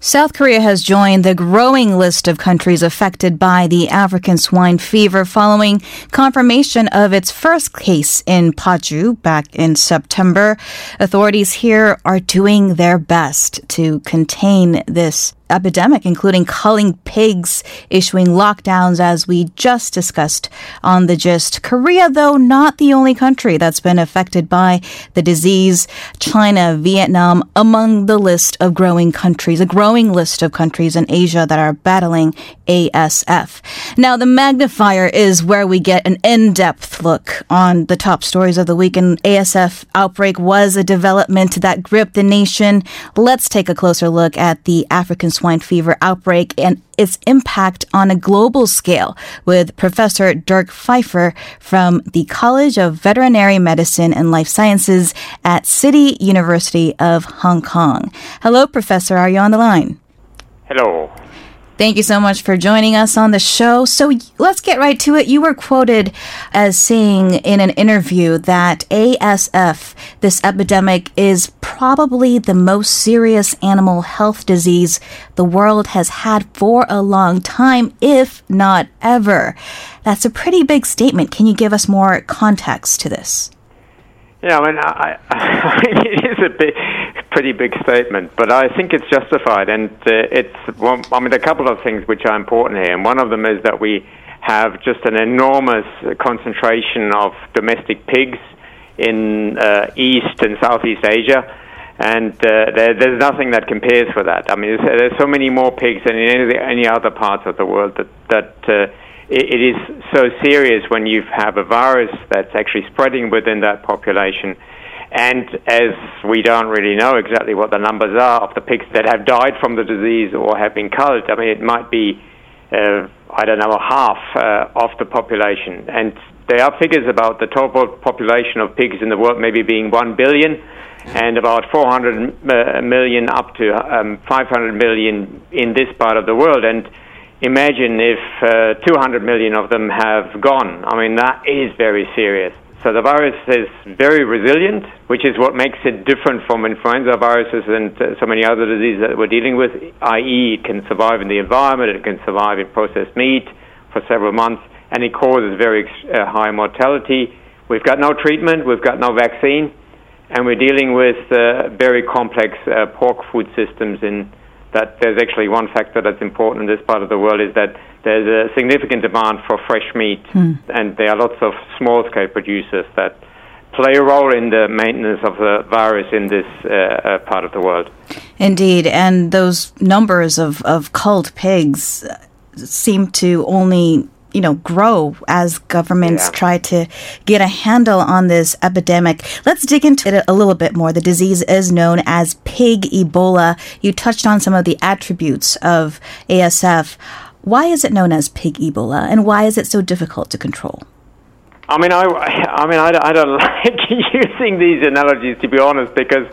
South Korea has joined the growing list of countries affected by the African swine fever following confirmation of its first case in Paju back in September. Authorities here are doing their best to contain this epidemic, including culling pigs, issuing lockdowns, as we just discussed on the gist. Korea, though, not the only country that's been affected by the disease. China, Vietnam, among the list of growing countries, a growing list of countries in Asia that are battling ASF. Now, the magnifier is where we get an in-depth look on the top stories of the week. And ASF outbreak was a development that gripped the nation. Let's take a closer look at the African swine fever outbreak and its impact on a global scale with Professor Dirk Pfeiffer from the College of Veterinary Medicine and Life Sciences at City University of Hong Kong. Hello, Professor. Are you on the line? Hello. Thank you so much for joining us on the show. So let's get right to it. You were quoted as saying in an interview that ASF, this epidemic, is probably the most serious animal health disease the world has had for a long time, if not ever. That's a pretty big statement. Can you give us more context to this? Yeah, I mean, I, I, it is a big, pretty big statement, but I think it's justified. And uh, it's, well, I mean, a couple of things which are important here. And one of them is that we have just an enormous concentration of domestic pigs in uh, East and Southeast Asia. And uh, there, there's nothing that compares with that. I mean, there's, there's, so many more pigs than in any, any other parts of the world that, that uh, it, it is so serious when you have a virus that's actually spreading within that population. And as we don't really know exactly what the numbers are of the pigs that have died from the disease or have been culled, I mean, it might be, uh, I don't know, half uh, of the population. And there are figures about the total population of pigs in the world maybe being 1 billion and about 400 uh, up to um, 500 million in this part of the world. And imagine if uh, 200 million of them have gone. I mean, that is very serious. So the virus is very resilient, which is what makes it different from influenza viruses and uh, so many other diseases that we're dealing with, i.e., it can survive in the environment, it can survive in processed meat for several months, and it causes very uh, high mortality. We've got no treatment, we've got no vaccine, and we're dealing with uh, very complex uh, pork food systems in that there's actually one factor that's important in this part of the world is that there's a significant demand for fresh meat, mm. and there are lots of small scale producers that play a role in the maintenance of the virus in this uh, uh, part of the world. Indeed, and those numbers of, of culled pigs seem to only you know, grow as governments yeah. try to get a handle on this epidemic. Let's dig into it a little bit more. The disease is known as pig Ebola. You touched on some of the attributes of ASF. Why is it known as pig Ebola, and why is it so difficult to control? I mean, I, I mean, I, I don't like using these analogies to be honest, because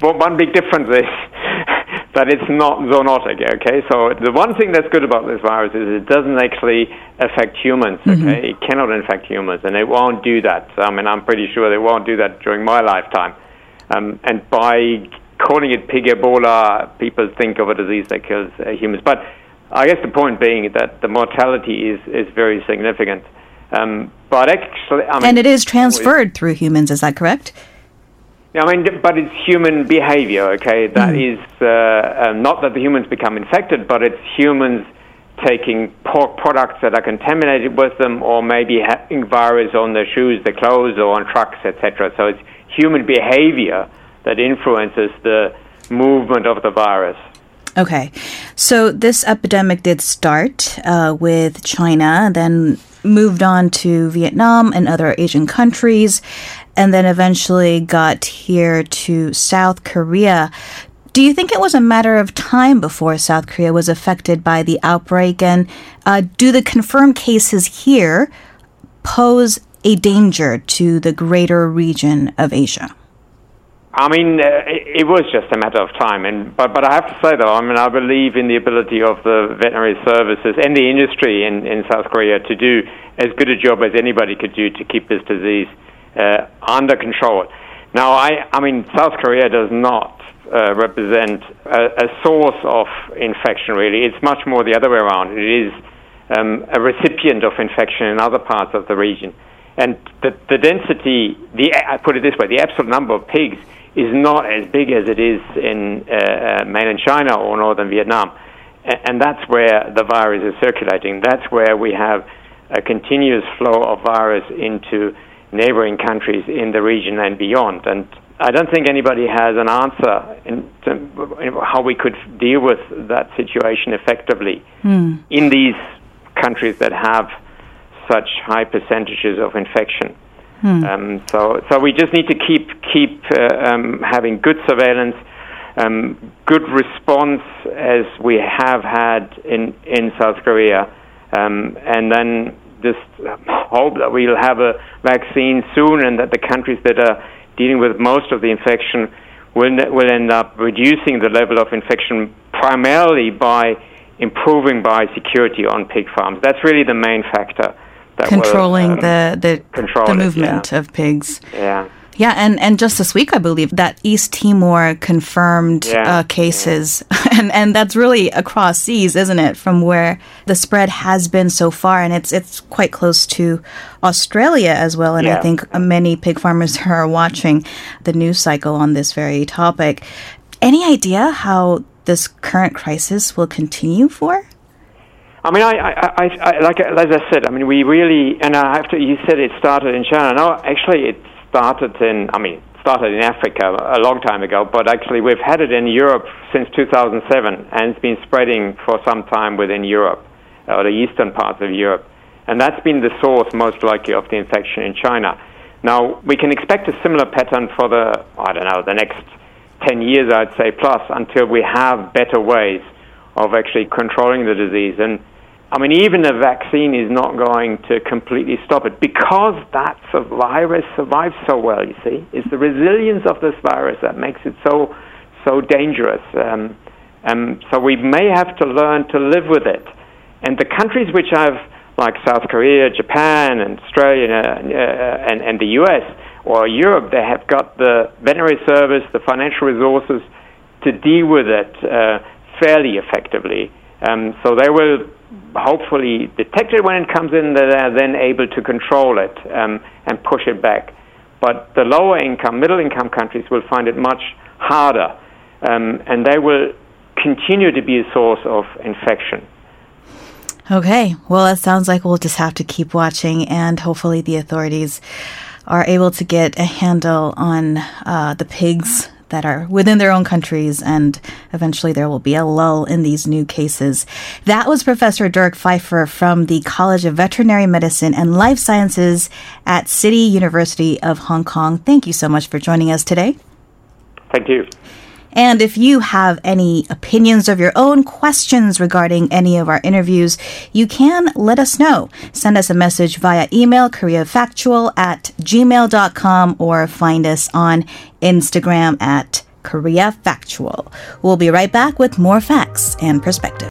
one big difference is that it's not zoonotic. Okay, so the one thing that's good about this virus is it doesn't actually affect humans. Okay, mm-hmm. it cannot infect humans, and it won't do that. I mean, I'm pretty sure they won't do that during my lifetime. Um, and by calling it pig Ebola, people think of a disease that kills uh, humans. But I guess the point being that the mortality is is very significant. Um, but actually, I mean, and it is transferred through humans. Is that correct? Yeah, I mean, but it's human behavior, okay? That mm. is uh, um, not that the humans become infected, but it's humans taking pork products that are contaminated with them, or maybe having virus on their shoes, their clothes, or on trucks, etc. So it's human behavior that influences the movement of the virus. Okay, so this epidemic did start uh, with China, then moved on to Vietnam and other Asian countries, and then eventually got here to South Korea. Do you think it was a matter of time before South Korea was affected by the outbreak? And uh, do the confirmed cases here pose a danger to the greater region of Asia? I mean, uh, it, it, was just a matter of time, and but but I have to say though, I mean, I believe in the ability of the veterinary services and the industry in, in South Korea to do as good a job as anybody could do to keep this disease uh, under control. Now, I, I mean, South Korea does not uh, represent a, a, source of infection, really. It's much more the other way around. It is um, a recipient of infection in other parts of the region. And the, the density, the, I put it this way, the absolute number of pigs is not as big as it is in uh, uh, mainland China or northern Vietnam. And, and that's where the virus is circulating. That's where we have a continuous flow of virus into neighboring countries in the region and beyond. And I don't think anybody has an answer in, in how we could deal with that situation effectively mm. in these countries that have such high percentages of infection. Hmm. Um, so, so we just need to keep keep uh, um, having good surveillance, um, good response as we have had in in South Korea, um, and then just hope that we'll have a vaccine soon, and that the countries that are dealing with most of the infection will will end up reducing the level of infection primarily by improving biosecurity on pig farms. That's really the main factor controlling um, the the, the movement yeah. of pigs. Yeah. Yeah, and, and just this week, I believe that East Timor confirmed yeah, uh, cases, yeah. and and that's really across seas, isn't it? From where the spread has been so far, and it's it's quite close to Australia as well. And yeah. I think many pig farmers are watching the news cycle on this very topic. Any idea how this current crisis will continue for? I mean, I, I, I, I, like as I said, I mean, we really, and I have to. You said it started in China. No, actually, it started in. I mean, started in Africa a long time ago, but actually, we've had it in Europe since 2007, and it's been spreading for some time within Europe, or the eastern parts of Europe, and that's been the source, most likely, of the infection in China. Now, we can expect a similar pattern for the, I don't know, the next 10 years, I'd say, plus, until we have better ways of actually controlling the disease. And I mean, even a vaccine is not going to completely stop it because that virus survives so well. You see, it's the resilience of this virus that makes it so so dangerous. Um, um, so we may have to learn to live with it. And the countries which have, like South Korea, Japan, and Australia, uh, and, and the U.S. or Europe, they have got the veterinary service, the financial resources to deal with it uh, fairly effectively. Um, so they will hopefully detect it when it comes in, they are then able to control it um, and push it back. But the lower income, middle income countries will find it much harder, um, and they will continue to be a source of infection. Okay, well, it sounds like we'll just have to keep watching, and hopefully, the authorities are able to get a handle on uh, the pigs that are within their own countries, and eventually there will be a lull in these new cases. That was Professor Dirk Pfeiffer from the College of Veterinary Medicine and Life Sciences at City University of Hong Kong. Thank you so much for joining us today. Thank you. And if you have any opinions of your own, questions regarding any of our interviews, you can let us know. Send us a message via email, koreafactual at gmail.com, or find us on Instagram at Korea Factual. We'll be right back with more facts and perspective.